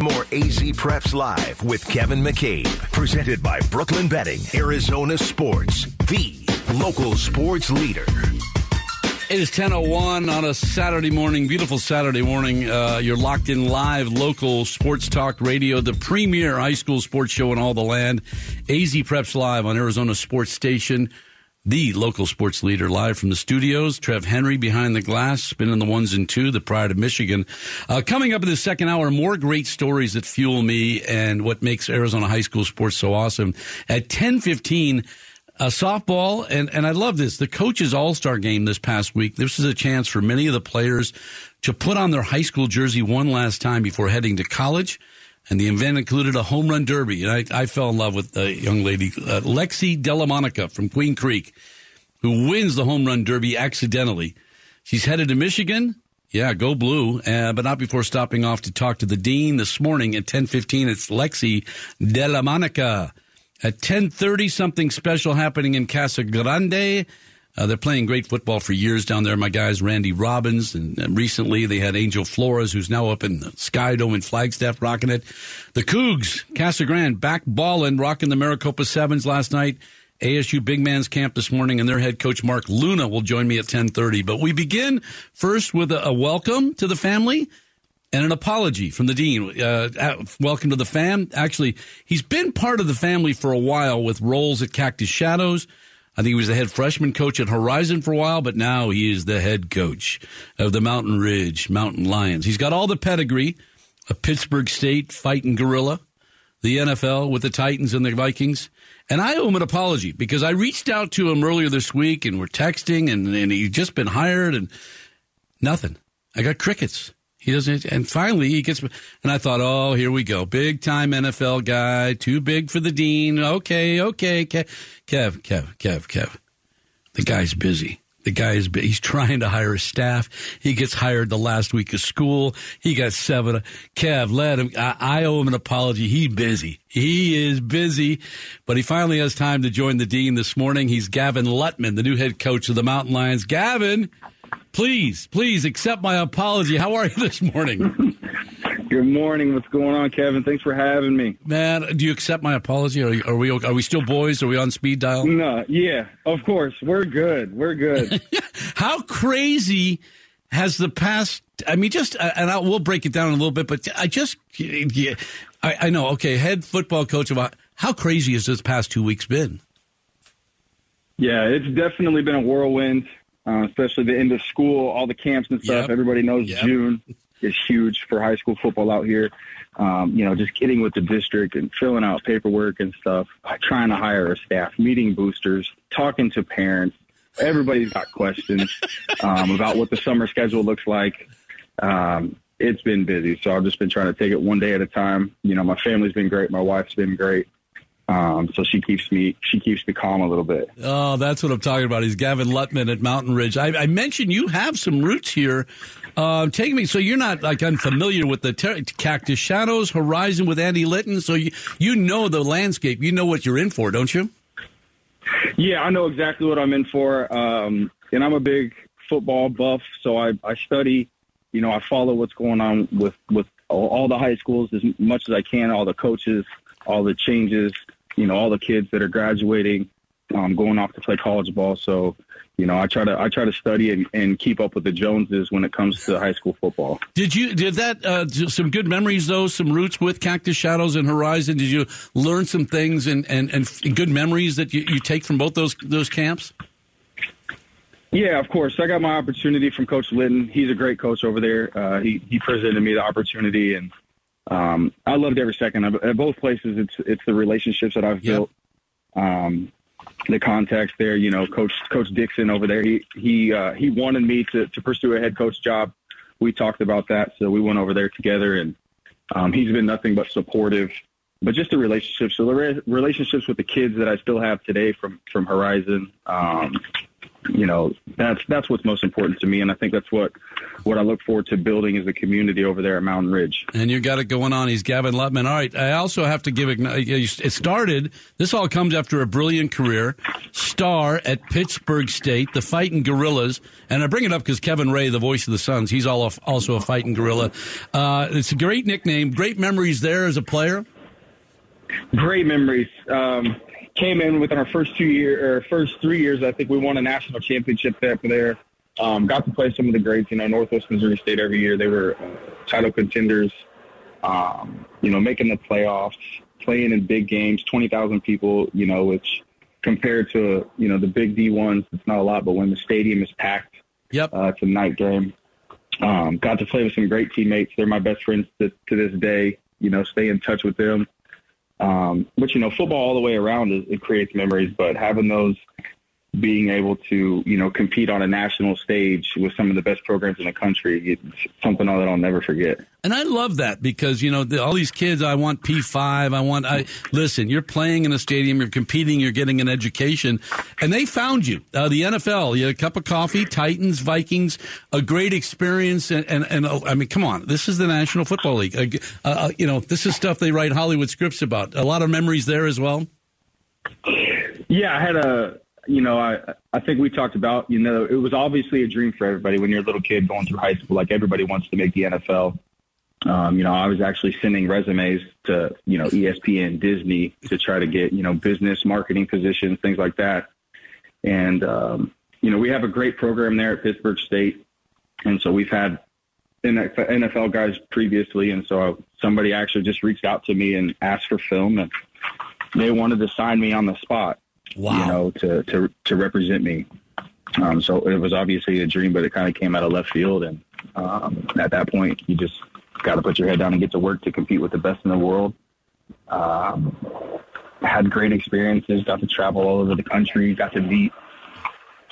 More AZ Preps Live with Kevin McCabe, presented by Brooklyn Betting, Arizona Sports, the local sports leader. It is 10.01 on a Saturday morning, beautiful Saturday morning. Uh, you're locked in live local sports talk radio, the premier high school sports show in all the land. AZ Preps Live on Arizona Sports Station, the local sports leader live from the studios. Trev Henry behind the glass, spinning the ones and two, the pride of Michigan. Uh, coming up in the second hour, more great stories that fuel me and what makes Arizona high school sports so awesome. At 10.15, uh, softball, and, and I love this. The coaches all star game this past week. This is a chance for many of the players to put on their high school jersey one last time before heading to college. And the event included a home run derby. And I, I fell in love with a young lady, uh, Lexi Dellamonica from Queen Creek, who wins the home run derby accidentally. She's headed to Michigan. Yeah, go blue, uh, but not before stopping off to talk to the dean this morning at 10:15. It's Lexi Dellamonica. At 10:30, something special happening in Casa Grande. Uh, they're playing great football for years down there. My guys, Randy Robbins, and, and, recently they had Angel Flores, who's now up in the Sky Dome in Flagstaff, rocking it. The Cougs, Casa Grande, back balling, rocking the Maricopa Sevens last night. ASU Big Man's Camp this morning, and their head coach Mark Luna will join me at 10:30. But we begin first with a, a welcome to the family and an apology from the dean. Uh, welcome to the fam. Actually, he's been part of the family for a while with roles at Cactus Shadows. I think he was the head freshman coach at Horizon for a while, but now he is the head coach of the Mountain Ridge Mountain Lions. He's got all the pedigree of Pittsburg State fighting gorilla, the NFL with the Titans and the Vikings. And I owe him an apology because I reached out to him earlier this week and we're texting and, and he'd just been hired and nothing. I got crickets. He doesn't, and finally he gets, and I thought, oh, here we go. Big time NFL guy, too big for the dean. Okay, okay, Kev, Kev, Kev, Kev, Kev. The guy's busy. The guy is, he's trying to hire a staff. He gets hired the last week of school. He got seven. Kev, let him, I, I owe him an apology. He's busy. He is busy, but he finally has time to join the dean this morning. He's Gavin Lutman, the new head coach of the Mountain Lions. Gavin, Please, please accept my apology. How are you this morning? Good morning. What's going on, Kevin? Thanks for having me. Man, do you accept my apology? Are, are we are we still boys? Are we on speed dial? No, yeah, of course. We're good. We're good. How crazy has the past? I mean, just uh, and I, we'll break it down a little bit, but I just I, I know. Okay, head football coach. About how crazy has this past two weeks been? Yeah, it's definitely been a whirlwind uh, especially the end of school, all the camps and stuff. Yep. Everybody knows yep. June is huge for high school football out here. Um, you know, just getting with the district and filling out paperwork and stuff, trying to hire a staff, meeting boosters, talking to parents. Everybody's got questions um, about what the summer schedule looks like. Um, it's been busy, so I've just been trying to take it one day at a time. You know, my family's been great, my wife's been great. Um, so she keeps me she keeps me calm a little bit. Oh, that's what I'm talking about. He's Gavin Lutman at Mountain Ridge. I, I mentioned you have some roots here. Uh, take me so you're not like unfamiliar with the ter- Cactus Shadows Horizon with Andy Litton. So you you know the landscape. You know what you're in for, don't you? Yeah, I know exactly what I'm in for. Um, and I'm a big football buff, so I, I study. You know, I follow what's going on with with all, all the high schools as much as I can, all the coaches, all the changes, you know, all the kids that are graduating, um, going off to play college ball. So, you know, I try to I try to study and, and keep up with the Joneses when it comes to high school football. Did you did that uh, some good memories though? Some roots with Cactus Shadows and Horizon. Did you learn some things and and, and good memories that you, you take from both those those camps? Yeah, of course. I got my opportunity from Coach Litton. He's a great coach over there. Uh, he he presented me the opportunity, and um, I loved every second of. At both places, it's it's the relationships that I've yep. built, um, the contacts there. You know, Coach Coach Dixon over there. He he uh, he wanted me to to pursue a head coach job. We talked about that, so we went over there together, and um, he's been nothing but supportive. But just the relationships, so the re- relationships with the kids that I still have today from from Horizon. Um, you know, that's that's what's most important to me, and I think that's what what I look forward to building is the community over there at Mountain Ridge. And you got it going on. He's Gavin Lutman. All right, I also have to give it started. This all comes after a brilliant career, star at Pittsburg State, the Fighting Gorillas, and I bring it up because Kevin Ray, the voice of the Suns, he's all also a Fighting Gorilla. Uh, it's a great nickname. Great memories there as a player. Great memories. Um, came in within our first two year or first three years. I think we won a national championship there. there. Um, got to play some of the greats. You know, Northwest Missouri State every year they were uh, title contenders. Um, you know, making the playoffs, playing in big games, twenty thousand people. You know, which compared to you know the big D ones, it's not a lot. But when the stadium is packed, yep, uh, it's a night game. Um, got to play with some great teammates. They're my best friends to, to this day. You know, stay in touch with them. Um, but you know, football all the way around it, it creates memories. But having those being able to, you know, compete on a national stage with some of the best programs in the country, it's something that I'll never forget. And I love that because, you know, the, all these kids, I want P5, I want, I, listen, you're playing in a stadium, you're competing, you're getting an education, and they found you. Uh, the NFL, you had a cup of coffee, Titans, Vikings, a great experience. And, and, and uh, I mean, come on, this is the National Football League. Uh, uh, you know, this is stuff they write Hollywood scripts about. A lot of memories there as well. Yeah, I had a you know, I I think we talked about, you know, it was obviously a dream for everybody when you're a little kid going through high school. Like everybody wants to make the NFL. Um, you know, I was actually sending resumes to, you know, ESPN, Disney to try to get, you know, business marketing positions, things like that. And, um, you know, we have a great program there at Pittsburg State. And so we've had NFL guys previously. And so somebody actually just reached out to me and asked for film and they wanted to sign me on the spot wow. you know, to, to, to represent me. Um, so it was obviously a dream, but it kind of came out of left field. And um, at that point, you just got to put your head down and get to work to compete with the best in the world. Um, had great experiences, got to travel all over the country, got to meet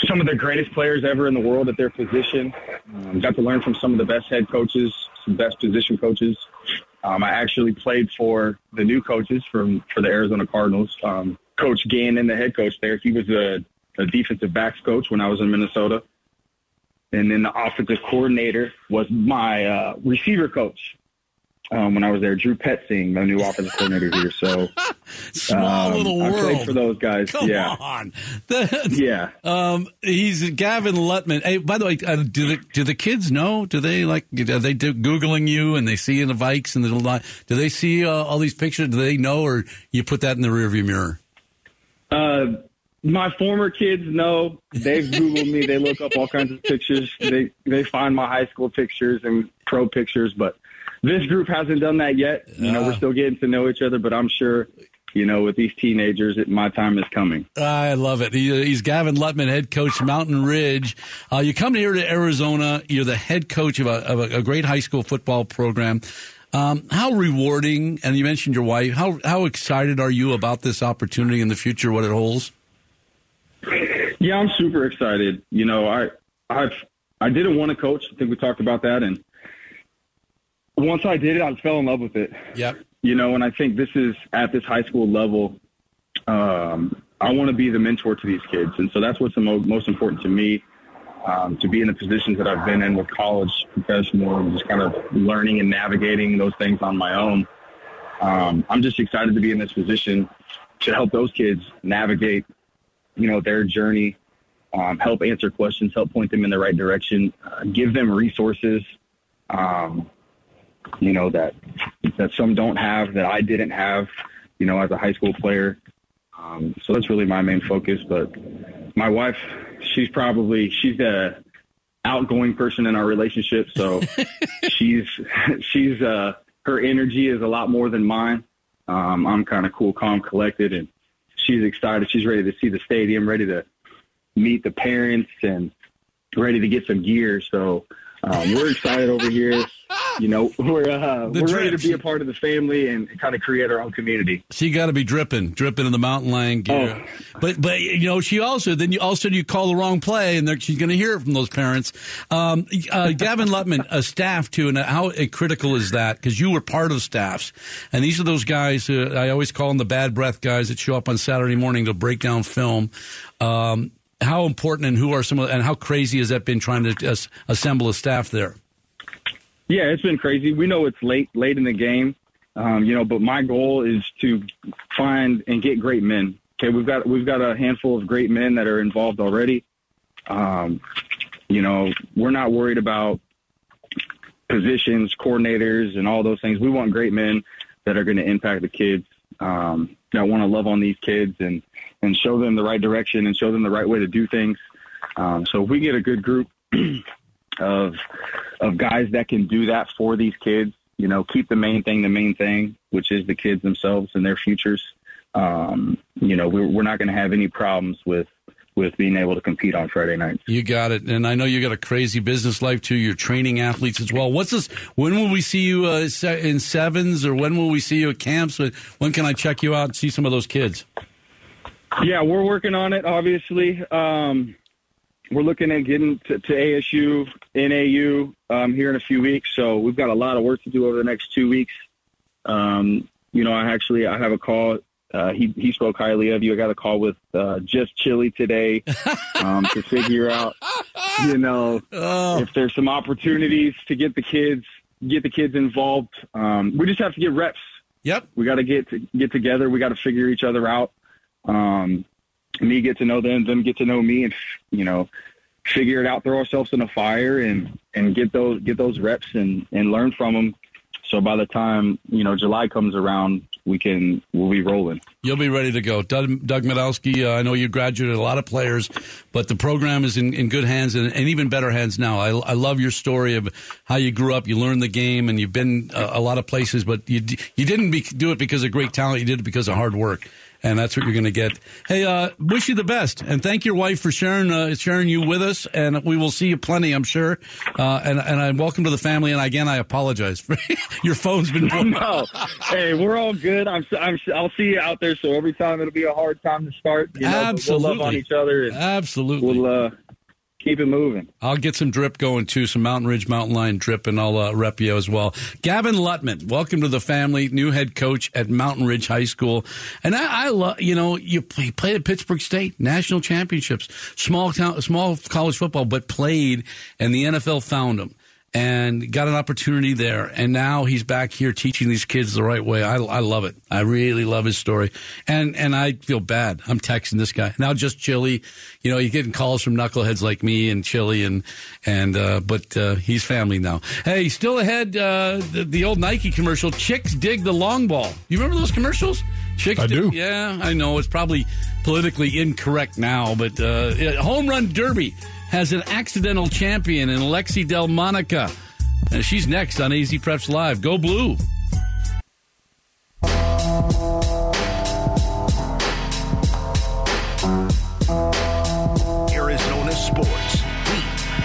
some of the greatest players ever in the world at their position. Um, got to learn from some of the best head coaches, some best position coaches. Um, I actually played for the new coaches from for the Arizona Cardinals. Um, Coach Gannon, the head coach there, he was a, a defensive backs coach when I was in Minnesota. And then the offensive coordinator was my uh, receiver coach um, when I was there. Drew Petzing, the new offensive coordinator here. So small um, little world. I played for those guys. Come yeah. on. yeah. Um, he's Gavin Lutman. Hey, by the way, uh, do the do the kids know? Do they like? Are they do, googling you and they see you in the Vikes and the line? do they see uh, all these pictures? Do they know, or you put that in the rearview mirror? Uh, my former kids know. They've Googled me. They look up all kinds of pictures. They they find my high school pictures and pro pictures, but this group hasn't done that yet. You know, we're still getting to know each other, but I'm sure you know, with these teenagers, it, my time is coming. I love it. He, he's Gavin Lutman, head coach, Mountain Ridge. Uh, you come here to Arizona. You're the head coach of a, of a, a great high school football program. Um, how rewarding, and you mentioned your wife, how, how excited are you about this opportunity in the future, what it holds? Yeah, I'm super excited. You know, I, I've, I didn't want to coach. I think we talked about that. And once I did it, I fell in love with it. Yep. You know, and I think this is at this high school level. Um, I want to be the mentor to these kids. And so that's what's the mo- most important to me um, to be in the positions that I've been in with college, professional, and just kind of learning and navigating those things on my own. Um, I'm just excited to be in this position to help those kids navigate, you know, their journey, um, help answer questions, help point them in the right direction, uh, give them resources, um, you know, that that some don't have, that I didn't have, you know, as a high school player. Um, so that's really my main focus. But my wife, she's probably she's the outgoing person in our relationship. So she's she's uh, her energy is a lot more than mine. Um, I'm kind of cool, calm, collected, and she's excited. She's ready to see the stadium, ready to meet the parents, and ready to get some gear. So um, we're excited over here. You know, we're uh, we're drip. ready to be a part of the family and kind of create our own community. She got to be dripping, dripping in the mountain lion gear. Oh. But but you know, she also then you also you call the wrong play, and she's going to hear it from those parents. Um, uh, Gavin Lutman, a staff too, and how critical is that? Because you were part of the staffs, and these are those guys. Who, I always call them the bad breath guys that show up on Saturday morning to break down film. Um, how important and who are some of, and how crazy has that been trying to assemble a staff there? Yeah, it's been crazy. We know it's late, late in the game, um, you know, but my goal is to find and get great men. Okay, we've got we've got a handful of great men that are involved already. Um, you know, we're not worried about positions, coordinators, and all those things. We want great men that are going to impact the kids. Um, that want to love on these kids and and show them the right direction and show them the right way to do things. Um, so if we get a good group of of guys that can do that for these kids, you know, keep the main thing the main thing, which is the kids themselves and their futures. Um, you know, we're, we're not going to have any problems with with being able to compete on Friday nights. You got it, and I know you got a crazy business life too. You're training athletes as well. What's this? When will we see you uh, in sevens, or when will we see you at camps? When can I check you out and see some of those kids? Yeah, we're working on it. Obviously, um, we're looking at getting to, to ASU, NAU um, here in a few weeks. So we've got a lot of work to do over the next two weeks. Um, you know, I actually I have a call. Uh, he he spoke highly of you. I got a call with uh, just Chili today um, to figure out, you know, oh. if there's some opportunities to get the kids get the kids involved. Um, we just have to get reps. Yep. We got to get get together. We got to figure each other out. Um, me get to know them, them get to know me, and you know, figure it out. Throw ourselves in a fire and and get those get those reps and and learn from them. So by the time you know July comes around, we can we'll be rolling. You'll be ready to go, Doug, Doug Medowski. Uh, I know you graduated a lot of players, but the program is in, in good hands and, and even better hands now. I, I love your story of how you grew up, you learned the game, and you've been uh, a lot of places, but you you didn't be, do it because of great talent. You did it because of hard work and that's what you're going to get. Hey, uh, wish you the best, and thank your wife for sharing uh, sharing you with us, and we will see you plenty, I'm sure. Uh, and and I welcome to the family, and again, I apologize for your phone's been. no, hey, we're all good. I'm, I'm I'll see you out there. So every time it'll be a hard time to start. You know, Absolutely, we'll love on each other. Absolutely, we'll uh, keep it moving. I'll get some drip going too, some Mountain Ridge Mountain Lion drip, and I'll uh, rep you as well. Gavin Lutman, welcome to the family, new head coach at Mountain Ridge High School. And I, I love, you know, you play, played at Pittsburg State, national championships, small town, small college football, but played, and the NFL found him and got an opportunity there. And now he's back here teaching these kids the right way. I, I love it. I really love his story. And, and I feel bad. I'm texting this guy now, just Chili. You know, you're getting calls from knuckleheads like me and Chili and, and, uh, but, uh, he's family now. Hey, still ahead, uh, the, the, old Nike commercial, chicks dig the long ball. You remember those commercials? Chicks I dig, do. Yeah, I know. It's probably politically incorrect now, but, uh, home run derby has an accidental champion in Alexi Delmonica. And she's next on AZ Preps Live. Go Blue. Arizona Sports,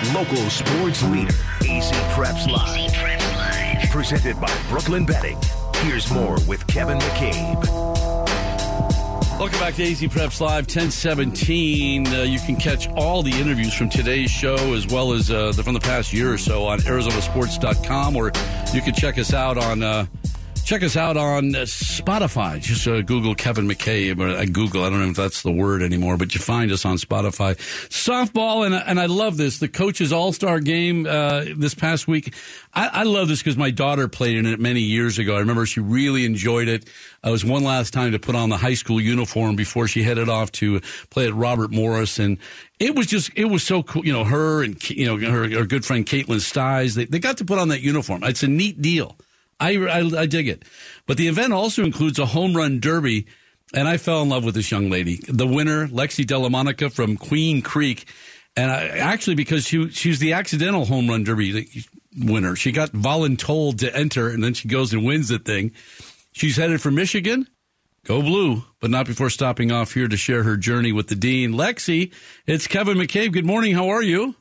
the local sports leader. AZ Preps Live. Presented by Brooklyn Betting. Here's more with Kevin McCabe. Welcome back to AZ Preps Live 1017. Uh, you can catch all the interviews from today's show as well as uh, from the past year or so on ArizonaSports.com, or you can check us out on. Uh, Check us out on Spotify. Just uh, Google Kevin McCabe or uh, Google. I don't know if that's the word anymore, but you find us on Spotify. Softball, and and I love this. The coaches All Star game uh, this past week. I, I love this because my daughter played in it many years ago. I remember she really enjoyed it. It was one last time to put on the high school uniform before she headed off to play at Robert Morris, and it was just it was so cool. You know, her and you know her, her good friend Caitlin Stiles. They they got to put on that uniform. It's a neat deal. I, I, I dig it. But the event also includes a home run derby, and I fell in love with this young lady. The winner, Lexi Dellamonica from Queen Creek, and I, actually because she she's the accidental home run derby winner. She got voluntold to enter, and then she goes and wins the thing. She's headed for Michigan. Go blue, but not before stopping off here to share her journey with the dean. Lexi, it's Kevin McCabe. Good morning. How are you?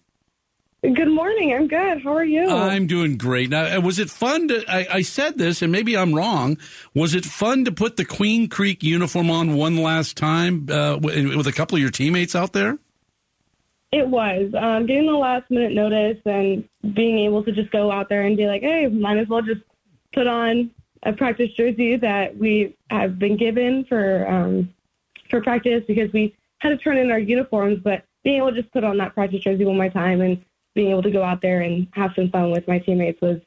Good morning. I'm good. How are you? I'm doing great. Now, uh, was it fun to? I, I, said this, and maybe I'm wrong. Was it fun to put the Queen Creek uniform on one last time uh, with a couple of your teammates out there? It was um, getting the last minute notice and being able to just go out there and be like, "Hey, might as well just put on a practice jersey that we have been given for um, for practice because we had to turn in our uniforms, but." being able to just put on that practice jersey one more time and being able to go out there and have some fun with my teammates was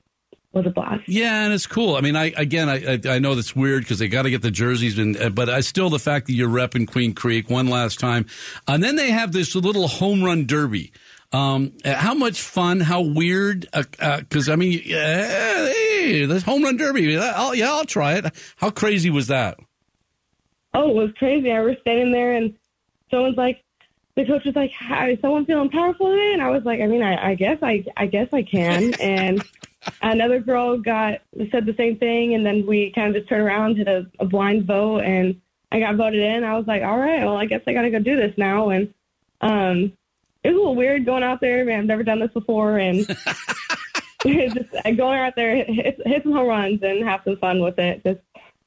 was a blast. Yeah, and it's cool. I mean, I again, I I, know that's weird because they got to get the jerseys, and uh, but I still the fact that you're repping Queen Creek one last time, and then they have this little home run derby. Um, how much fun? How weird? Because uh, uh, I mean, yeah, hey, this home run derby. I'll, yeah, I'll try it. How crazy was that? Oh, it was crazy. I was standing there, and someone's like, the coach was like, "Is someone feeling powerful today?" And I was like, "I mean, I, I guess I, I guess I can." and another girl got said the same thing, and then we kind of just turned around, did a, a blind vote, and I got voted in. I was like, "All right, well, I guess I got to go do this now." And um, it was a little weird going out there. Man, I've never done this before, and just going out there, hit, hit some home runs and have some fun with it. Just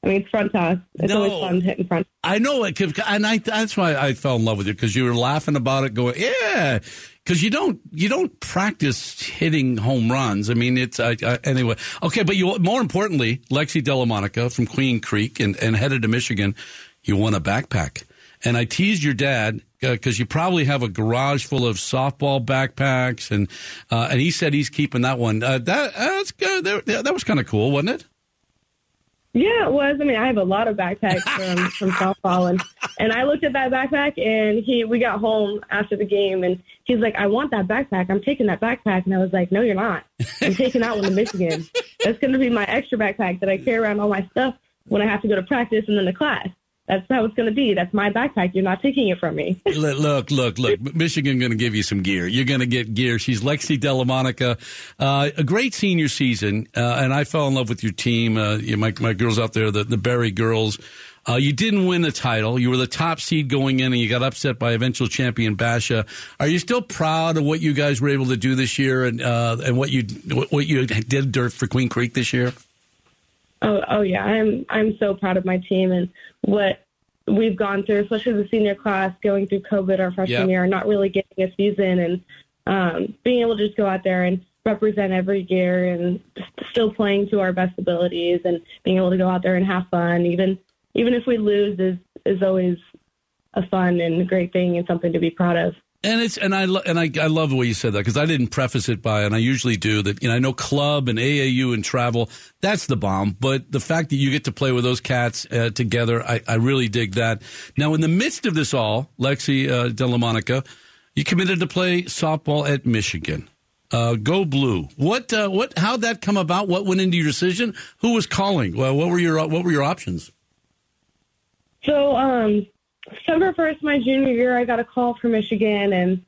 I mean, it's front toss. It's no, always fun hitting front. I know it, and I, that's why I fell in love with you because you were laughing about it, going, "Yeah," because you don't you don't practice hitting home runs. I mean, it's I, I, anyway. Okay, but you more importantly, Lexi Dellamonica from Queen Creek and, and headed to Michigan, you won a backpack. And I teased your dad because uh, you probably have a garage full of softball backpacks, and uh, and he said he's keeping that one. Uh, that that's good. That, that was kind of cool, wasn't it? Yeah, it was. I mean, I have a lot of backpacks from from softball, and and I looked at that backpack, and he we got home after the game, and he's like, "I want that backpack. I'm taking that backpack," and I was like, "No, you're not. I'm taking that one to Michigan. That's going to be my extra backpack that I carry around all my stuff when I have to go to practice and then to class." That's how it's going to be. That's my backpack. You're not taking it from me. look, look, look. Michigan going to give you some gear. You're going to get gear. She's Lexi Dellamonica. Uh, a great senior season, uh, and I fell in love with your team. Uh, my, my girls out there, the, the Berry girls. Uh, you didn't win the title. You were the top seed going in, and you got upset by eventual champion Basha. Are you still proud of what you guys were able to do this year, and uh, and what you what you did for Queen Creek this year? Oh, oh yeah, I'm I'm so proud of my team and what we've gone through, especially the senior class going through COVID our freshman yep. year, not really getting a season and um, being able to just go out there and represent every year and still playing to our best abilities and being able to go out there and have fun, even even if we lose, is is always a fun and great thing and something to be proud of. And it's and I and I, I love the way you said that because I didn't preface it by and I usually do that. You know, I know club and AAU and travel that's the bomb. But the fact that you get to play with those cats uh, together, I, I really dig that. Now, in the midst of this all, Lexi uh, Dellamonica, you committed to play softball at Michigan. Uh, go blue. What? Uh, what? How'd that come about? What went into your decision? Who was calling? Well, what were your What were your options? So, um, December 1st, my junior year, I got a call from Michigan, and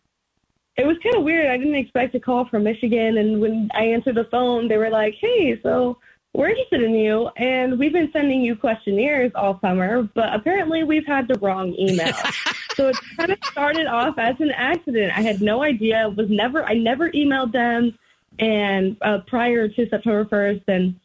it was kind of weird. I didn't expect a call from Michigan, and when I answered the phone, they were like, "Hey, so we're interested in you, and we've been sending you questionnaires all summer, but apparently we've had the wrong email." so it kind of started off as an accident. I had no idea. It Was never. I never emailed them, and uh, prior to September 1st, and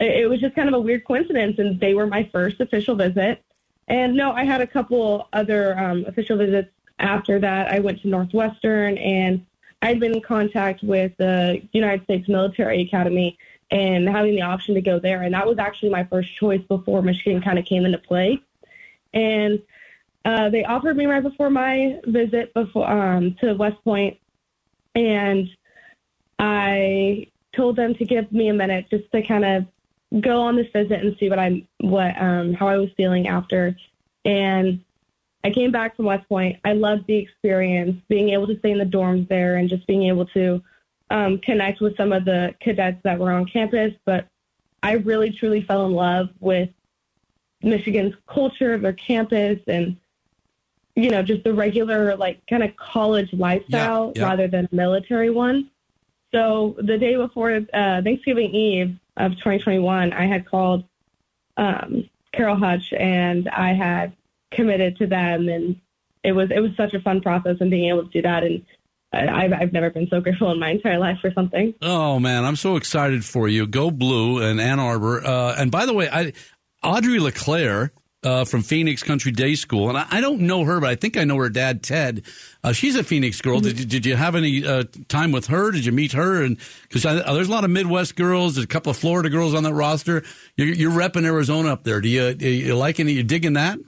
it, it was just kind of a weird coincidence. And they were my first official visit and no, I had a couple other um, official visits after that. I went to Northwestern and I'd been in contact with the United States Military Academy and having the option to go there. And that was actually my first choice before Michigan kind of came into play. And uh, they offered me right before my visit before um, to West Point, and I told them to give me a minute just to kind of go on this visit and see what I'm what um how I was feeling after. And I came back from West Point. I loved the experience, being able to stay in the dorms there and just being able to um, connect with some of the cadets that were on campus. But I really truly fell in love with Michigan's culture, their campus, and you know just the regular like kind of college lifestyle yeah, yeah. rather than military one. So the day before uh, Thanksgiving Eve, of 2021, I had called um, Carol Hutch and I had committed to them, and it was it was such a fun process and being able to do that and. I've, I've never been so grateful in my entire life for something. Oh man, I'm so excited for you. Go Blue and Ann Arbor. Uh, and by the way, I, Audrey LeClaire uh, from Phoenix Country Day School, and I, I, don't know her, but I think I know her dad, Ted. Uh, she's a Phoenix girl. Mm-hmm. Did, you, did you have any uh, time with her? Did you meet her? And because there's a lot of Midwest girls, there's a couple of Florida girls on that roster. You're, you're repping Arizona up there. Do you, you like any? You digging that?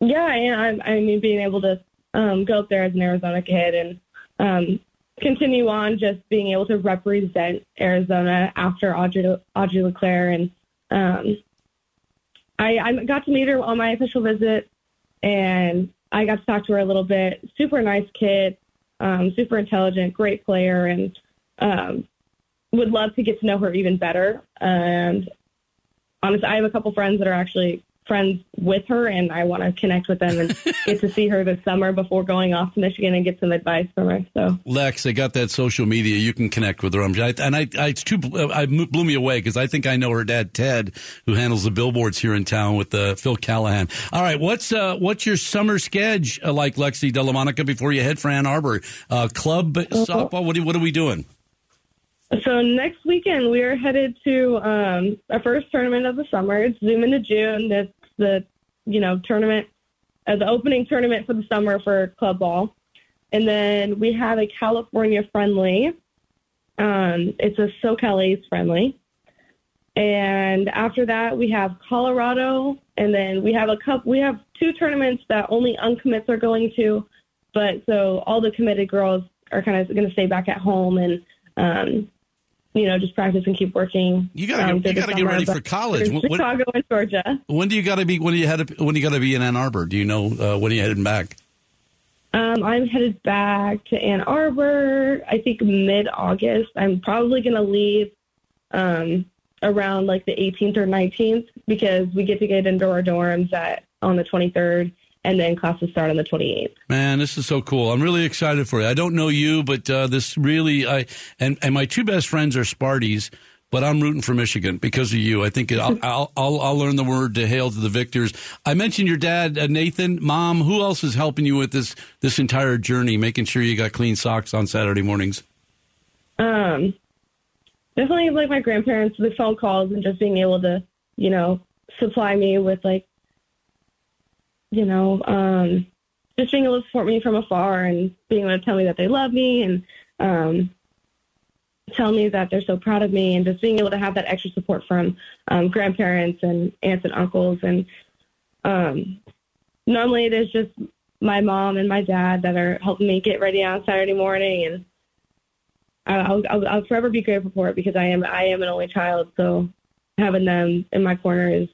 Yeah, I, I mean, being able to um, go up there as an Arizona kid and um, continue on just being able to represent Arizona after Audrey, Audrey LeClaire. And um, I, I got to meet her on my official visit, and I got to talk to her a little bit. Super nice kid, um, super intelligent, great player, and um, would love to get to know her even better. And honestly, I have a couple friends that are actually friends with her, and I want to connect with them and get to see her this summer before going off to Michigan and get some advice from her. So, Lex, I got that social media. You can connect with her. and I, I it's too, I blew me away because I think I know her dad, Ted, who handles the billboards here in town with uh, Phil Callahan. All right, what's uh, what's your summer schedule uh, like, Lexi Dellamonica, before you head for Ann Arbor? Uh, club softball. What are, what are we doing? So next weekend we are headed to um, our first tournament of the summer. It's Zoom into June. That's the you know tournament, uh, the opening tournament for the summer for club ball, and then we have a California friendly. Um, it's a SoCal friendly, and after that we have Colorado, and then we have a cup. We have two tournaments that only uncommits are going to, but so all the committed girls are kind of going to stay back at home and um, you know, just practice and keep working. You gotta um, get, you gotta get ready for college. When, Chicago and Georgia. When do you gotta be? When do you head? When do you gotta be in Ann Arbor? Do you know uh, when are you heading back? Um, I'm headed back to Ann Arbor. I think mid August. I'm probably gonna leave um, around like the 18th or 19th because we get to get into our dorms at on the 23rd and then classes start on the 28th. Man, this is so cool. I'm really excited for you. I don't know you, but uh, this really, I and, and my two best friends are Sparties, but I'm rooting for Michigan because of you. I think I'll, I'll, I'll, I'll learn the word to hail to the victors. I mentioned your dad, uh, Nathan, mom. Who else is helping you with this this entire journey, making sure you got clean socks on Saturday mornings? Um, definitely like my grandparents, the phone calls, and just being able to, you know, supply me with like you know, um, just being able to support me from afar and being able to tell me that they love me and um, tell me that they're so proud of me and just being able to have that extra support from um, grandparents and aunts and uncles. And um, normally it is just my mom and my dad that are helping me get ready on Saturday morning. And I'll, I'll, I'll forever be grateful for it because I am, I am an only child. So having them in my corner is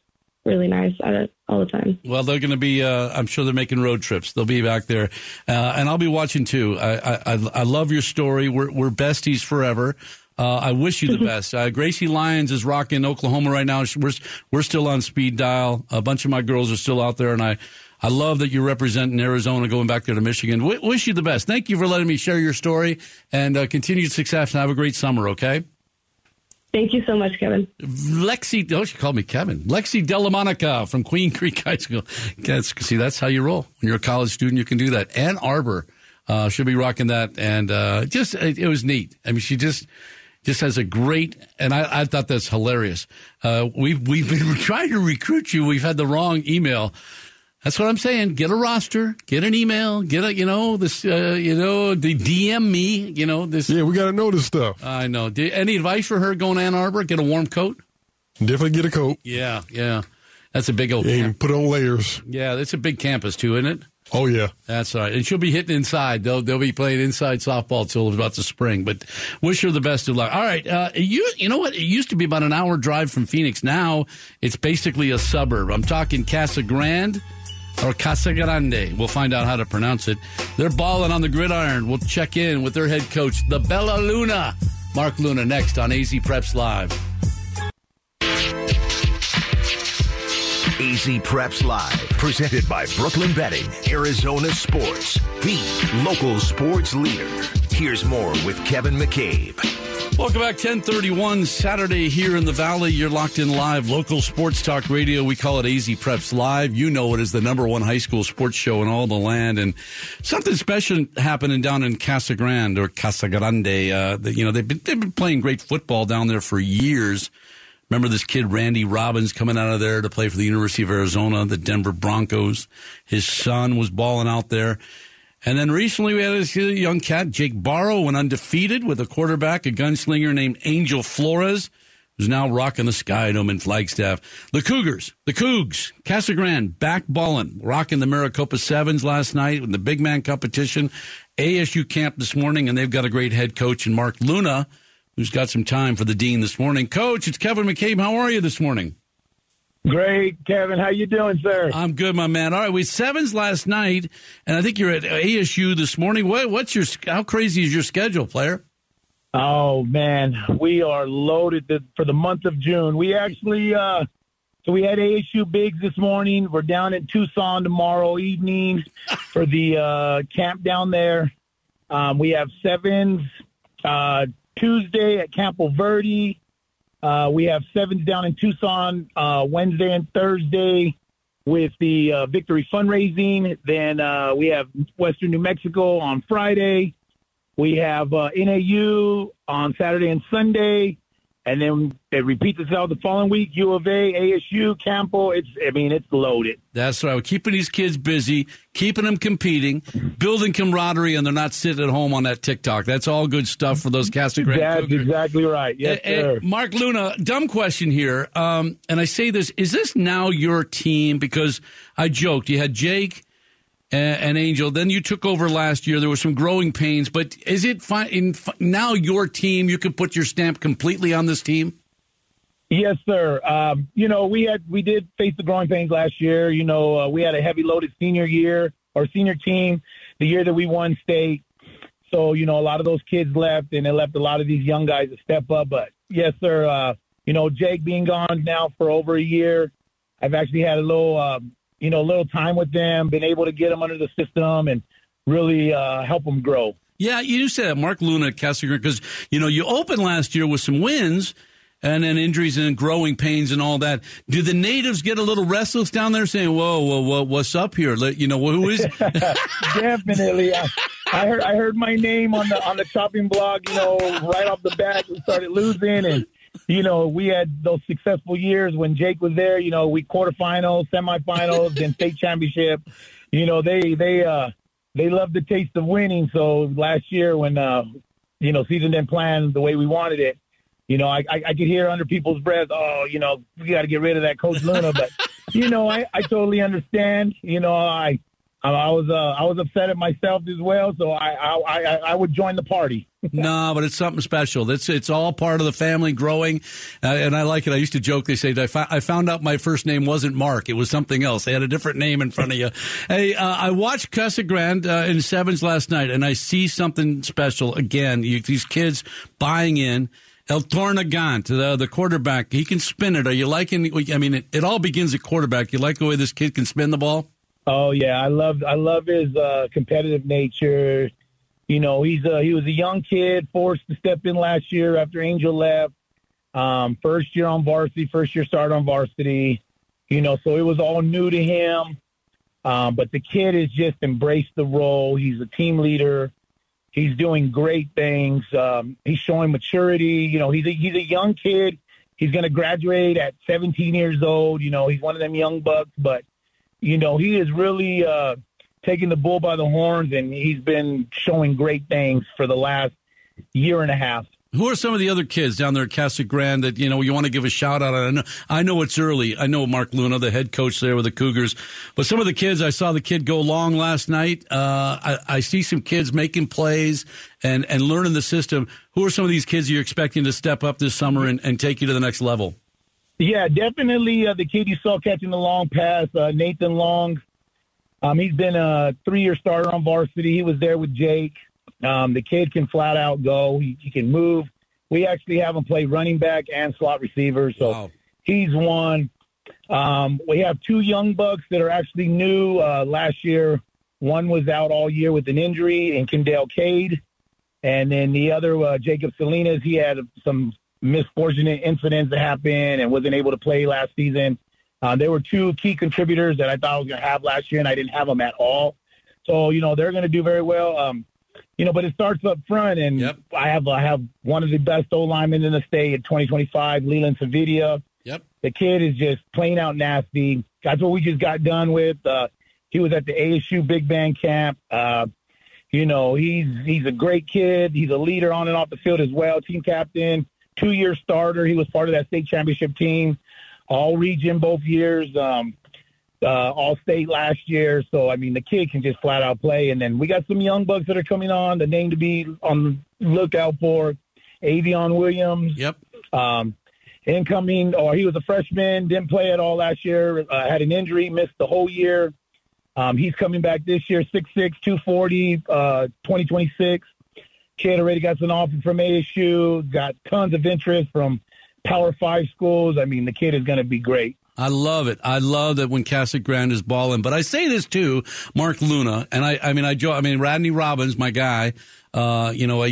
really nice it all the time. Well, they're going to be. Uh, I'm sure they're making road trips. They'll be back there, uh, and I'll be watching too. I, I, I love your story. We're we're besties forever. Uh, I wish you the best. Uh, Gracie Lyons is rocking Oklahoma right now. We're we're still on speed dial. A bunch of my girls are still out there, and I. I love that you're representing Arizona, going back there to Michigan. W- wish you the best. Thank you for letting me share your story and uh, continued success. And have a great summer. Okay. Thank you so much, Kevin. Lexi, oh, she called me Kevin. Lexi Dellamonica from Queen Creek High School. see, that's how you roll. When you're a college student, you can do that. Ann Arbor uh, should be rocking that, and uh, just it, it, was neat. I mean, she just just has a great, and I, I thought that's hilarious. Uh, we've we've been trying to recruit you. We've had the wrong email. That's what I'm saying. Get a roster, get an email, get a, you know, this, uh, you know, the DM me, you know, this. Yeah, we got to know this stuff. I know. any advice for her going to Ann Arbor? Get a warm coat? Definitely get a coat. Yeah, yeah. That's a big old yeah, Put on layers. Yeah, that's a big campus too, isn't it? Oh yeah, that's right. And she'll be hitting inside. They'll they'll be playing inside softball till about the spring. But wish her the best of luck. All right, uh, you you know what? It used to be about an hour drive from Phoenix. Now it's basically a suburb. I'm talking Casa Grande or Casa Grande. We'll find out how to pronounce it. They're balling on the gridiron. We'll check in with their head coach, the Bella Luna. Mark Luna next on AZ Preps Live. AZ Preps Live, presented by Brooklyn Betting, Arizona Sports, the local sports leader. Here's more with Kevin McCabe. Welcome back, 1031 Saturday here in the Valley. You're locked in live, local sports talk radio. We call it AZ Preps Live. You know it is the number one high school sports show in all the land. And something special happening down in Casa Grande or Casa Grande. Uh, you know, they've been, they've been playing great football down there for years. Remember this kid, Randy Robbins, coming out of there to play for the University of Arizona, the Denver Broncos. His son was balling out there. And then recently we had this young cat, Jake Barrow, went undefeated with a quarterback, a gunslinger named Angel Flores. who's now rocking the Sky Skydome in Flagstaff. The Cougars, the Cougs, Casa Grande back balling, rocking the Maricopa Sevens last night in the big man competition. ASU camp this morning, and they've got a great head coach in Mark Luna, who's got some time for the dean this morning. Coach, it's Kevin McCabe. How are you this morning? Great, Kevin. How you doing, sir? I'm good, my man. All right, we sevens last night, and I think you're at ASU this morning. What, what's your how crazy is your schedule, player? Oh man, we are loaded for the month of June. We actually, uh, so we had ASU bigs this morning. We're down in Tucson tomorrow evening for the uh, camp down there. Um, we have sevens uh, Tuesday at Campo Verde. Uh, we have sevens down in Tucson uh, Wednesday and Thursday with the uh, victory fundraising. Then uh, we have Western New Mexico on Friday. We have uh, NAU on Saturday and Sunday, and then it repeats itself the following week. U of A, ASU, Campbell. It's I mean it's loaded. That's right. We're keeping these kids busy, keeping them competing, building camaraderie, and they're not sitting at home on that TikTok. That's all good stuff for those Casa Grande. That's Cougars. exactly right. Yes, uh, sir. Mark Luna, dumb question here. Um, and I say this: Is this now your team? Because I joked you had Jake and, Angel. Then you took over last year. There were some growing pains, but is it fi- in, now your team? You can put your stamp completely on this team. Yes, sir. Um, you know, we had we did face the growing pains last year. You know, uh, we had a heavy loaded senior year or senior team the year that we won state. So you know, a lot of those kids left, and it left a lot of these young guys to step up. But yes, sir. Uh, you know, Jake being gone now for over a year, I've actually had a little, um, you know, a little time with them, been able to get them under the system and really uh, help them grow. Yeah, you said that, Mark Luna at because you know you opened last year with some wins. And then injuries and growing pains and all that. Do the natives get a little restless down there, saying, "Whoa, whoa, whoa what's up here? Let- You know, who is?" Definitely. I, I heard I heard my name on the on the chopping block, you know, right off the bat we started losing and you know, we had those successful years when Jake was there, you know, we quarterfinals, semifinals, then state championship. You know, they they uh they love the taste of winning. So last year when uh you know, season didn't plan the way we wanted it, you know, I, I, I could hear under people's breath, oh, you know, we got to get rid of that Coach Luna. But, you know, I, I totally understand. You know, I I was uh, I was upset at myself as well. So I I, I, I would join the party. no, but it's something special. It's it's all part of the family growing, uh, and I like it. I used to joke. They say I, fo- I found out my first name wasn't Mark; it was something else. They had a different name in front of you. hey, uh, I watched Casa Grande uh, in sevens last night, and I see something special again. You, these kids buying in. El Tornagant, the the quarterback, he can spin it. Are you liking? I mean, it, it all begins at quarterback. You like the way this kid can spin the ball? Oh yeah, I love I love his uh, competitive nature. You know, he's a, he was a young kid forced to step in last year after Angel left. Um, first year on varsity, first year start on varsity. You know, so it was all new to him. Um, but the kid has just embraced the role. He's a team leader. He's doing great things. Um, he's showing maturity. You know, he's a, he's a young kid. He's going to graduate at 17 years old. You know, he's one of them young bucks, but you know, he is really uh, taking the bull by the horns, and he's been showing great things for the last year and a half. Who are some of the other kids down there at Casa Grande that you know you want to give a shout out? I know, I know it's early. I know Mark Luna, the head coach there with the Cougars, but some of the kids I saw the kid go long last night. Uh, I, I see some kids making plays and and learning the system. Who are some of these kids you're expecting to step up this summer and, and take you to the next level? Yeah, definitely uh, the kid you saw catching the long pass, uh, Nathan Long. Um, he's been a three-year starter on varsity. He was there with Jake. Um, the kid can flat out go. He, he can move. We actually have him play running back and slot receiver, so Wow. he's one. Um, we have two young bucks that are actually new. Uh, last year, one was out all year with an injury, and Kendall Cade, and then the other, uh, Jacob Salinas, he had some misfortunate incidents that happened and wasn't able to play last season. Uh, there were two key contributors that I thought I was going to have last year, and I didn't have them at all. So you know they're going to do very well. Um, you know, but it starts up front, and Yep. I have I have one of the best O linemen in the state at 2025, Leland Savidia. Yep. The kid is just plain out nasty. That's what we just got done with. Uh, he was at the ASU Big Man camp. Uh, you know, he's he's a great kid. He's a leader on and off the field as well, team captain. Two year starter. He was part of that state championship team, all region both years, um, uh, all state last year. So, I mean, the kid can just flat out play. And then we got some young bucks that are coming on. The name to be on the lookout for Avion Williams. Yep. Um, incoming, or he was a freshman, didn't play at all last year, uh, had an injury, missed the whole year. Um, he's coming back this year, 6'6", 240, uh, 2026. Kid already got an offer from ASU, got tons of interest from Power Five schools. I mean, the kid is going to be great. I love it. I love that when Casa Grande is balling. But I say this too, Mark Luna, and I, I mean, I, I mean, Rodney Robbins, my guy. Uh, you know,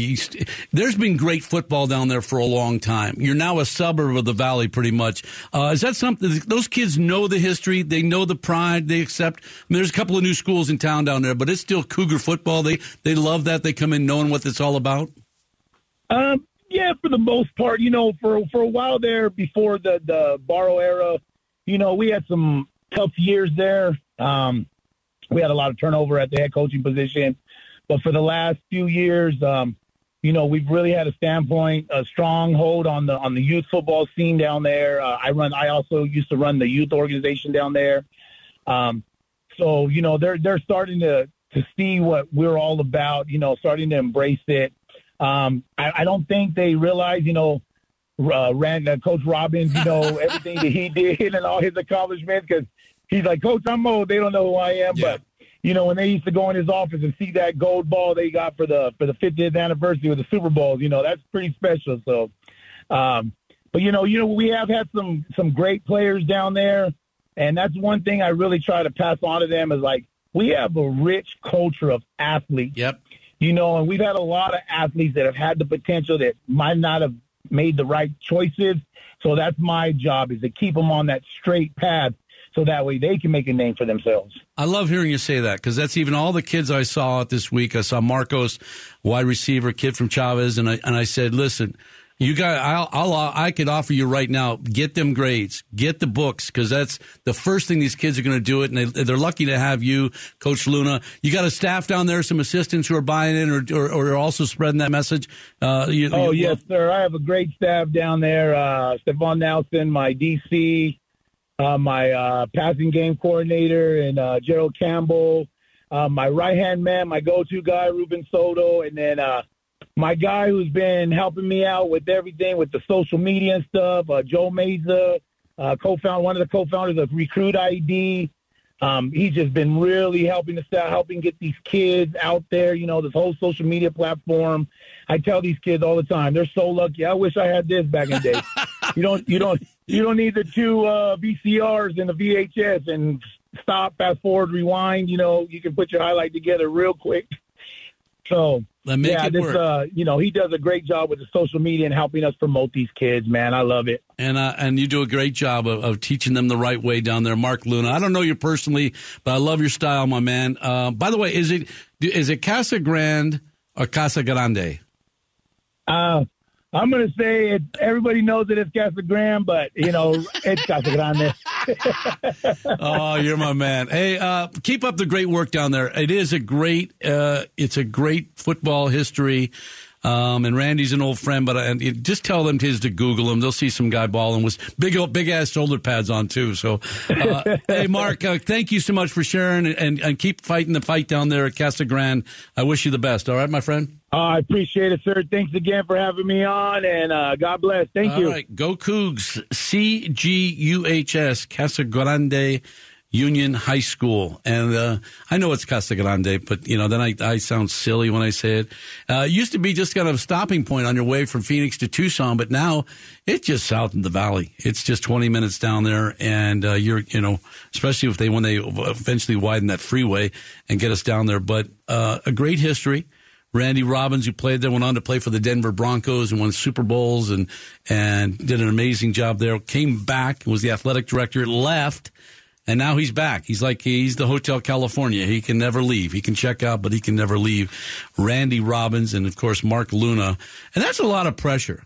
there's been great football down there for a long time. You're now a suburb of the valley, pretty much. Uh, is that something? Those kids know the history. They know the pride. They accept. I mean, there's a couple of new schools in town down there, but it's still Cougar football. They they love that. They come in knowing what it's all about. Um, yeah, for the most part, you know, for for a while there before the the Barrow era, you know, we had some tough years there. Um, we had a lot of turnover at the head coaching position. But for the last few years, um, you know, we've really had a standpoint, a stronghold on the on the youth football scene down there. Uh, I run. I also used to run the youth organization down there. Um, so you know, they're they're starting to to see what we're all about. You know, starting to embrace it. Um, I, I don't think they realize, you know, uh, ran uh, Coach Robbins, you know, everything that he did and all his accomplishments because he's like, Coach, I'm old. They don't know who I am, yeah. but you know, when they used to go in his office and see that gold ball they got for the for the 50th anniversary of the Super Bowls, you know, that's pretty special. So, um, but you know, you know, we have had some some great players down there, and that's one thing I really try to pass on to them is like we have a rich culture of athletes. Yep. You know, and we've had a lot of athletes that have had the potential that might not have made the right choices. So that's my job is to keep them on that straight path so that way they can make a name for themselves. I love hearing you say that because that's even all the kids I saw out this week. I saw Marcos, wide receiver, kid from Chavez, and I and I said, listen. You got, I'll, I'll, I could offer you right now, get them grades, get the books, because that's the first thing these kids are going to do it. And they, they're lucky to have you, Coach Luna. You got a staff down there, some assistants who are buying in or, or, or also spreading that message. Uh, you, oh, you, yes, sir. I have a great staff down there. Uh, Stephon Nelson, my DC, uh, my uh, passing game coordinator, and uh, Gerald Campbell. Uh, my right hand man, my go to guy, Ruben Soto, and then uh, my guy who's been helping me out with everything with the social media and stuff, uh, Joe Meza, uh, co-founder, one of the co-founders of Recruit ID. Um, he's just been really helping us out, helping get these kids out there. You know, this whole social media platform. I tell these kids all the time, they're so lucky. I wish I had this back in the day. you don't, you don't, you don't need the two uh, VCRs and the VHS and stop, fast forward, rewind. You know, you can put your highlight together real quick. So yeah, this uh, you know he does a great job with the social media and helping us promote these kids. Man, I love it. And uh, and you do a great job of, of, teaching them the right way down there, Mark Luna. I don't know you personally, but I love your style, my man. Uh, by the way, is it is it Casa Grande or Casa Grande? Uh, I'm going to say it, everybody knows that it's Casa Grande, but you know it's Casa Grande. oh, you're my man. Hey, uh, keep up the great work down there. It is a great, uh, it's a great football history. Um, and Randy's an old friend, but I, just tell them to, to Google him. They'll see some guy balling with big, big ass shoulder pads on too. So, uh, hey, Mark, uh, thank you so much for sharing and, and, keep fighting the fight down there at Casa Grande. I wish you the best. All right, my friend. Uh, I appreciate it, sir. Thanks again for having me on, and uh, God bless. Thank All you. All right, go Cougs. C G U H S Casa Grande Union High School, and uh, I know it's Casa Grande, but you know then I, I sound silly when I say it. Uh, it used to be just kind of a stopping point on your way from Phoenix to Tucson, but now it's just south in the valley. It's just twenty minutes down there, and uh, you're you know especially if they when they eventually widen that freeway and get us down there. But uh, a great history. Randy Robbins, who played there, went on to play for the Denver Broncos and won Super Bowls and and did an amazing job there. Came back, was the athletic director, left, and now he's back. He's like he's the Hotel California. He can never leave. He can check out, but he can never leave. Randy Robbins and of course Mark Luna, and that's a lot of pressure.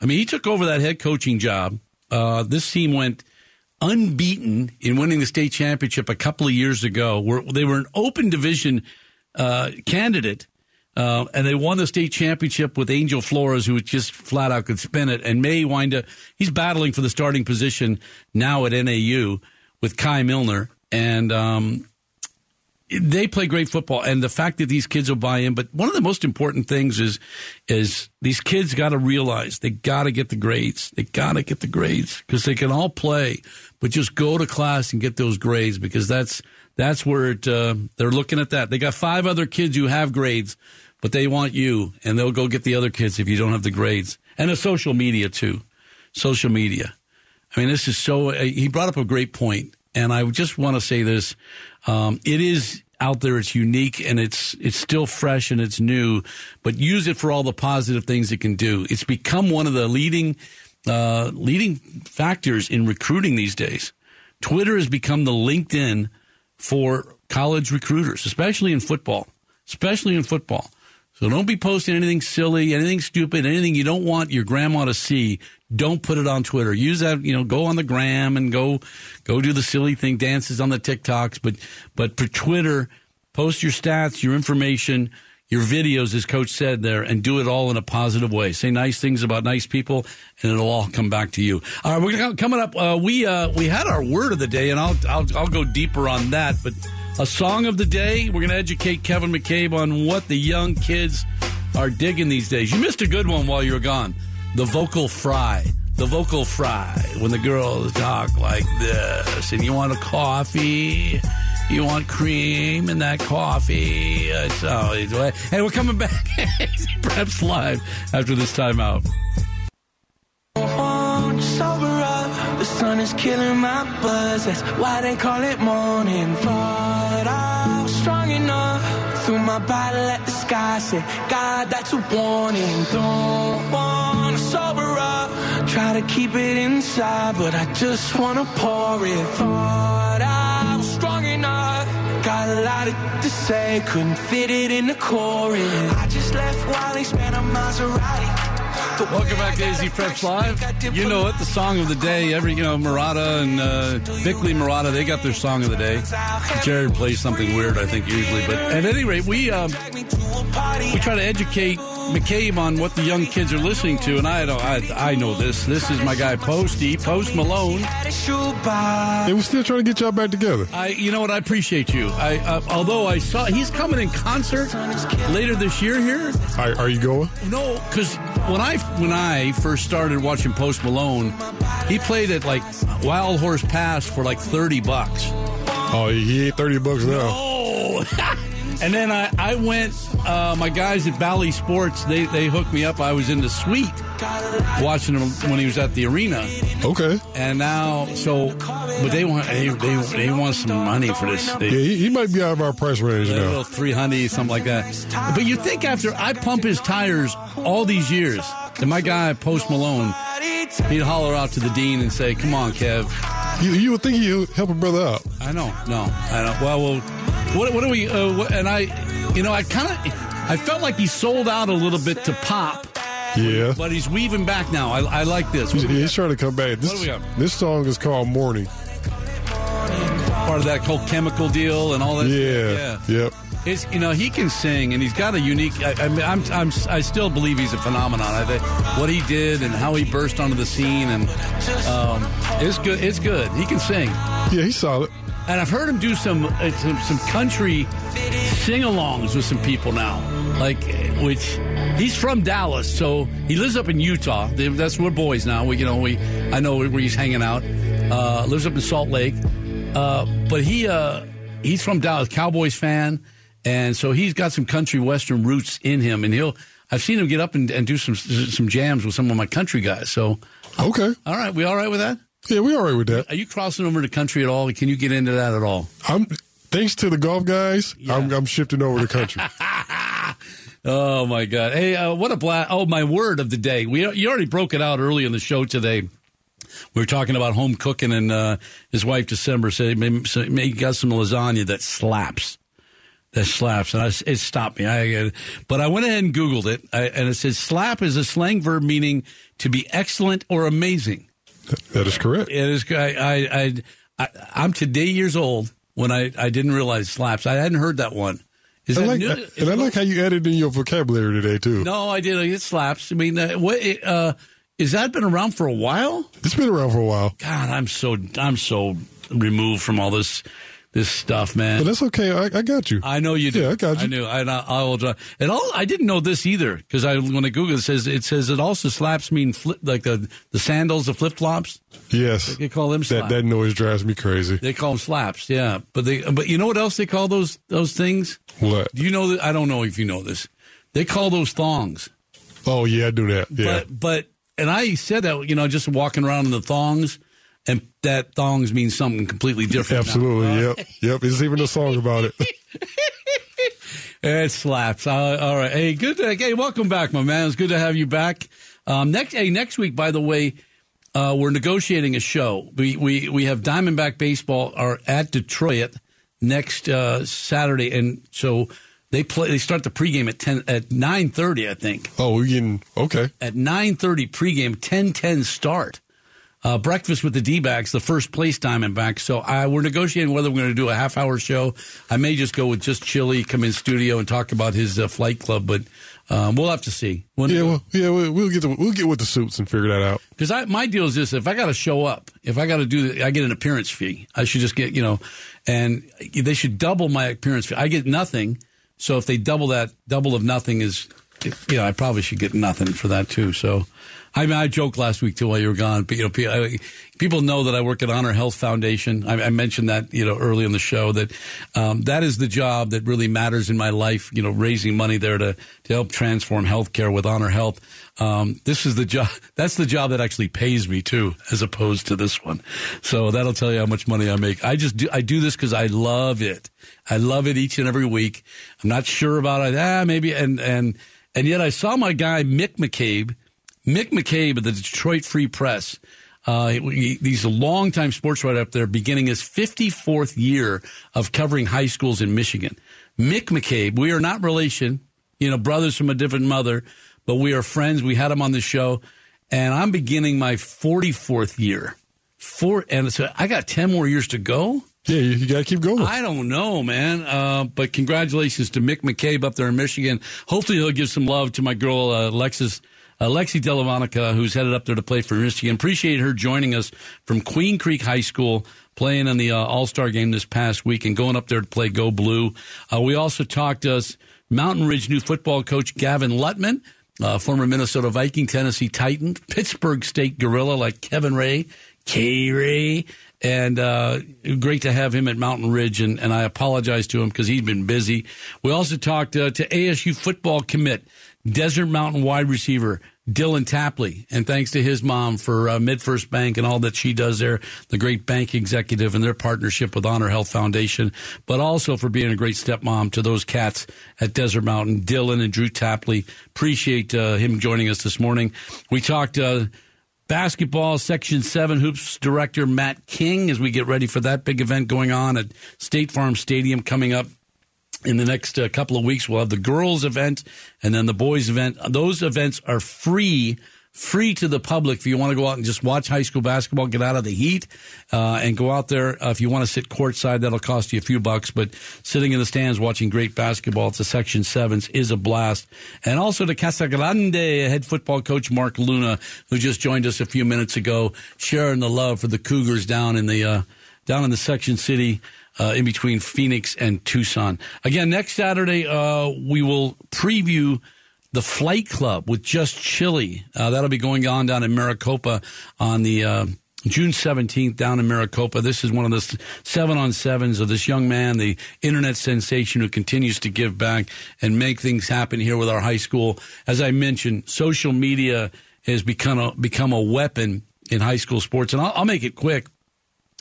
I mean, he took over that head coaching job. Uh, this team went unbeaten in winning the state championship a couple of years ago. Where they were an open division uh, candidate Uh, and they won the state championship with Angel Flores, who just flat out could spin it. And May wind up, he's battling for the starting position now at NAU with Kai Millner. And um, they play great football. And the fact that these kids will buy in. But one of the most important things is, is these kids got to realize they got to get the grades. They got to get the grades because they can all play, but just go to class and get those grades because that's, that's where it, uh, they're looking at that. They got five other kids who have grades but they want you, and they'll go get the other kids if you don't have the grades. And the social media, too. Social media. I mean, this is so, uh, he brought up a great point, and I just want to say this. Um, it is out there, it's unique, and it's, it's still fresh and it's new, but use it for all the positive things it can do. It's become one of the leading, uh, leading factors in recruiting these days. Twitter has become the LinkedIn for college recruiters, especially in football, especially in football. So don't be posting anything silly, anything stupid, anything you don't want your grandma to see. Don't put it on Twitter. Use that, you know, go on the gram and go, go do the silly thing, dances on the TikToks. But, but for Twitter, post your stats, your information, your videos, as Coach said there, and do it all in a positive way. Say nice things about nice people, and it'll all come back to you. All right, we're coming up. Uh, we uh, we had our word of the day, and I'll I'll, I'll go deeper on that, but a song of the day. We're going to educate Kevin McCabe on what the young kids are digging these days. You missed a good one while you were gone. The vocal fry. The vocal fry. When the girls talk like this, and you want a coffee, you want cream in that coffee. It's always Hey, we're coming back, perhaps live after this timeout. Is killing my buzz. That's why they call it morning. But I'm strong enough. Through my body, let the sky say, God, that's a warning. Don't wanna sober up. Try to keep it inside, but I just wanna pour it. Thought I was strong enough. Got a lot to say, couldn't fit it in the chorus. I just left Wally, spent a Maserati. Welcome back to AZ Preps Live. You know it, the song of the day. Every you know, Marotta and uh, Bickley Marotta, they got their song of the day. Jared plays something weird, I think, usually. But at any rate, we um, we try to educate McCabe on what the young kids are listening to, and I don't. I, I know this. This is my guy Posty, Post Malone. And we're still trying to get y'all back together. I, you know what? I appreciate you. I, uh, although I saw he's coming in concert later this year here. Are, are you going? No, because when I when I first started watching Post Malone, he played at like Wild Horse Pass for like thirty bucks. Oh, he ain't thirty bucks now. No. And then I, I went, uh, my guys at Bally Sports, they, they hooked me up. I was in the suite watching him when he was at the arena. Okay. And now, so, but they want they, they, they want some money for this. They, yeah, he, he, might be out of our price range now. Little 300, something like that. But you think after I pump his tires all these years, and my guy, Post Malone, he'd holler out to the dean and say, come on, Kev. You, you would think he'd help a brother out. I know. No. I know. Well, well, what, what do we? Uh, what, and I, you know, I kind of, I felt like he sold out a little bit to pop. Yeah, but he's weaving back now. I, I like this. Yeah, he's trying to come back. This, this song is called Mourning. Part of that whole chemical deal and all that. Yeah, yeah. Yep. It's, you know he can sing and he's got a unique. I, I mean, I'm, I'm, I still believe he's a phenomenon. I think what he did and how he burst onto the scene and um, it's good. It's good. He can sing. Yeah, he's solid and I've heard him do some uh, some, some country sing-alongs with some people now, like which he's from Dallas, so he lives up in Utah. That's we're boys now. We you know we I know where he's hanging out. Uh, lives up in Salt Lake, uh, but he uh, he's from Dallas, Cowboys fan, and so he's got some country western roots in him, and he'll. I've seen him get up and, and do some some jams with some of my country guys. So okay, all right, we all right with that? Yeah, we all right with that. Are you crossing over to country at all? Can you get into that at all? I'm thanks to the golf guys. Yeah. I'm, I'm shifting over to country. oh my god! Hey, uh, what a blast! Oh, my word of the day. We you already broke it out early in the show today. We were talking about home cooking, and uh, his wife December said he got some lasagna that slaps. That slaps, and I, it stopped me. I, but I went ahead and Googled it, I, and it says slap is a slang verb meaning to be excellent or amazing. That is correct. It is. I, I, I, am today years old when I, I didn't realize slaps. I hadn't heard that one Is I that like, new? and I like how you added in your vocabulary today too. No, I did. It slaps. I mean, uh, what? Uh, is that been around for a while? It's been around for a while. God, I'm so I'm so removed from all this this stuff, man. But that's okay. I, I got you. I know you do. Yeah, I got you. I knew. I, I will. Uh, try. And all I didn't know this either because I when I Google it, it says it says it also slaps mean flip, like the the sandals, the flip flops. Yes, They call them that that noise drives me crazy. They call them slaps. Yeah, but they but you know what else they call those those things? What? Do you know that? I don't know if you know this. They call those thongs. Oh yeah, I do that. Yeah. But but and I said that you know just walking around in the thongs, and that thongs means something completely different. now. Absolutely. Yep. Yep. There's even a song about it. It slaps. Uh, all right. Hey, good. To, hey, welcome back, my man. It's good to have you back. Um, next, hey, next week, by the way, uh, we're negotiating a show. We we we have Diamondback baseball are at Detroit next uh, Saturday, and so they play. They start the pregame at ten at nine thirty, I think. Oh, we getting okay. At nine thirty pregame, ten ten start. Uh, breakfast with the D-backs, the first place Diamondbacks. So I, we're negotiating whether we're going to do a half hour show. I may just go with just Chili, come in studio and talk about his uh, flight club, but um, we'll have to see. When, Yeah, well, yeah, we'll, we'll get the, we'll get with the suits and figure that out. because I my deal is this: if I got to show up, if I got to do, I get an appearance fee. I should just get you know, and they should double my appearance fee. I get nothing, so if they double that, double of nothing is, you know, I probably should get nothing for that too. So, I mean, I joked last week too while you were gone, but you know, people know that I work at Honor Health Foundation. I, I mentioned that you know early in the show that um, that is the job that really matters in my life. You know, raising money there to to help transform healthcare with Honor Health. Um, this is the job. That's the job that actually pays me too, as opposed to this one. So that'll tell you how much money I make. I just do. I do this because I love it. I love it each and every week. I'm not sure about it. Ah, maybe. And and and yet I saw my guy Mick McCabe. Mick McCabe of the Detroit Free Press. Uh, he- he's a longtime sports writer up there, beginning his 54th year of covering high schools in Michigan. Mick McCabe, we are not relation, you know, brothers from a different mother, but we are friends. We had him on the show, and I'm beginning my 44th year. Four, and so I got 10 more years to go. Yeah, you, you got to keep going. I don't know, man. Uh, but congratulations to Mick McCabe up there in Michigan. Hopefully, he'll give some love to my girl, uh, Alexis. Uh, Lexi Dellamonica, who's headed up there to play for Michigan. Appreciate her joining us from Queen Creek High School, playing in the uh, All Star game this past week and going up there to play Go Blue. Uh, we also talked to us, Mountain Ridge new football coach Gavin Lutman, uh, former Minnesota Viking, Tennessee Titan, Pittsburg State Gorilla like Kevin Ray, K Ray, and uh, great to have him at Mountain Ridge. And, and I apologize to him because he's been busy. We also talked uh, to ASU football commit, Desert Mountain wide receiver. Dylan Tapley, and thanks to his mom for uh, MidFirst Bank and all that she does there, the great bank executive and their partnership with Honor Health Foundation, but also for being a great stepmom to those cats at Desert Mountain, Dylan and Drew Tapley. Appreciate uh, him joining us this morning. We talked uh, basketball, Section 7 Hoops Director Matt King as we get ready for that big event going on at State Farm Stadium coming up in the next uh, couple of weeks. We'll have the girls event and then the boys event. Those events are free. Free to the public if you want to go out and just watch high school basketball, get out of the heat, uh, and go out there. Uh, if you want to sit courtside, that'll cost you a few bucks. But sitting in the stands watching great basketball at the Section Sevens is a blast. And also to Casa Grande head football coach Mark Luna, who just joined us a few minutes ago, sharing the love for the Cougars down in the uh, down in the Section City uh, in between Phoenix and Tucson. Again, next Saturday, uh, we will preview the Flight Club with Just Chili. Uh, that'll be going on down in Maricopa on the uh, June 17th down in Maricopa. This is one of the seven on sevens of this young man, the internet sensation who continues to give back and make things happen here with our high school. As I mentioned, social media has become a, become a weapon in high school sports. And I'll, I'll make it quick.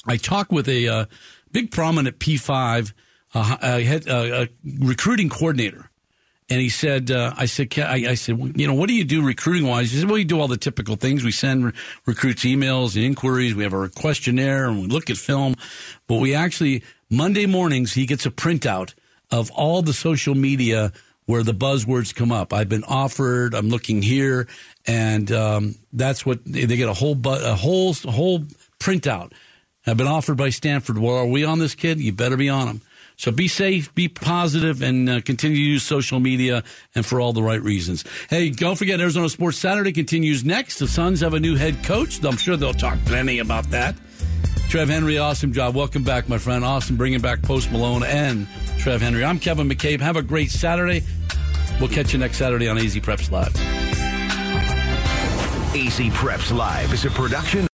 I talked with a uh, big prominent P5 uh, uh, uh, uh, recruiting coordinator. And he said, I said, I, I said, you know, what do you do recruiting wise? He said, well, we do all the typical things. We send re- recruits emails and inquiries. We have our questionnaire and we look at film. But we actually, Monday mornings, he gets a printout of all the social media where the buzzwords come up. I've been offered. I'm looking here, and um, that's what they get a whole bu- a whole whole printout. I've been offered by Stanford. Well, are we on this kid? You better be on him. So be safe, be positive, and uh, continue to use social media and for all the right reasons. Hey, don't forget Arizona Sports Saturday continues next. The Suns have a new head coach. I'm sure they'll talk plenty about that. Trev Henry, awesome job. Welcome back, my friend. Awesome bringing back Post Malone and Trev Henry. I'm Kevin McCabe. Have a great Saturday. We'll catch you next Saturday on AZ Preps Live. AZ Preps Live is a production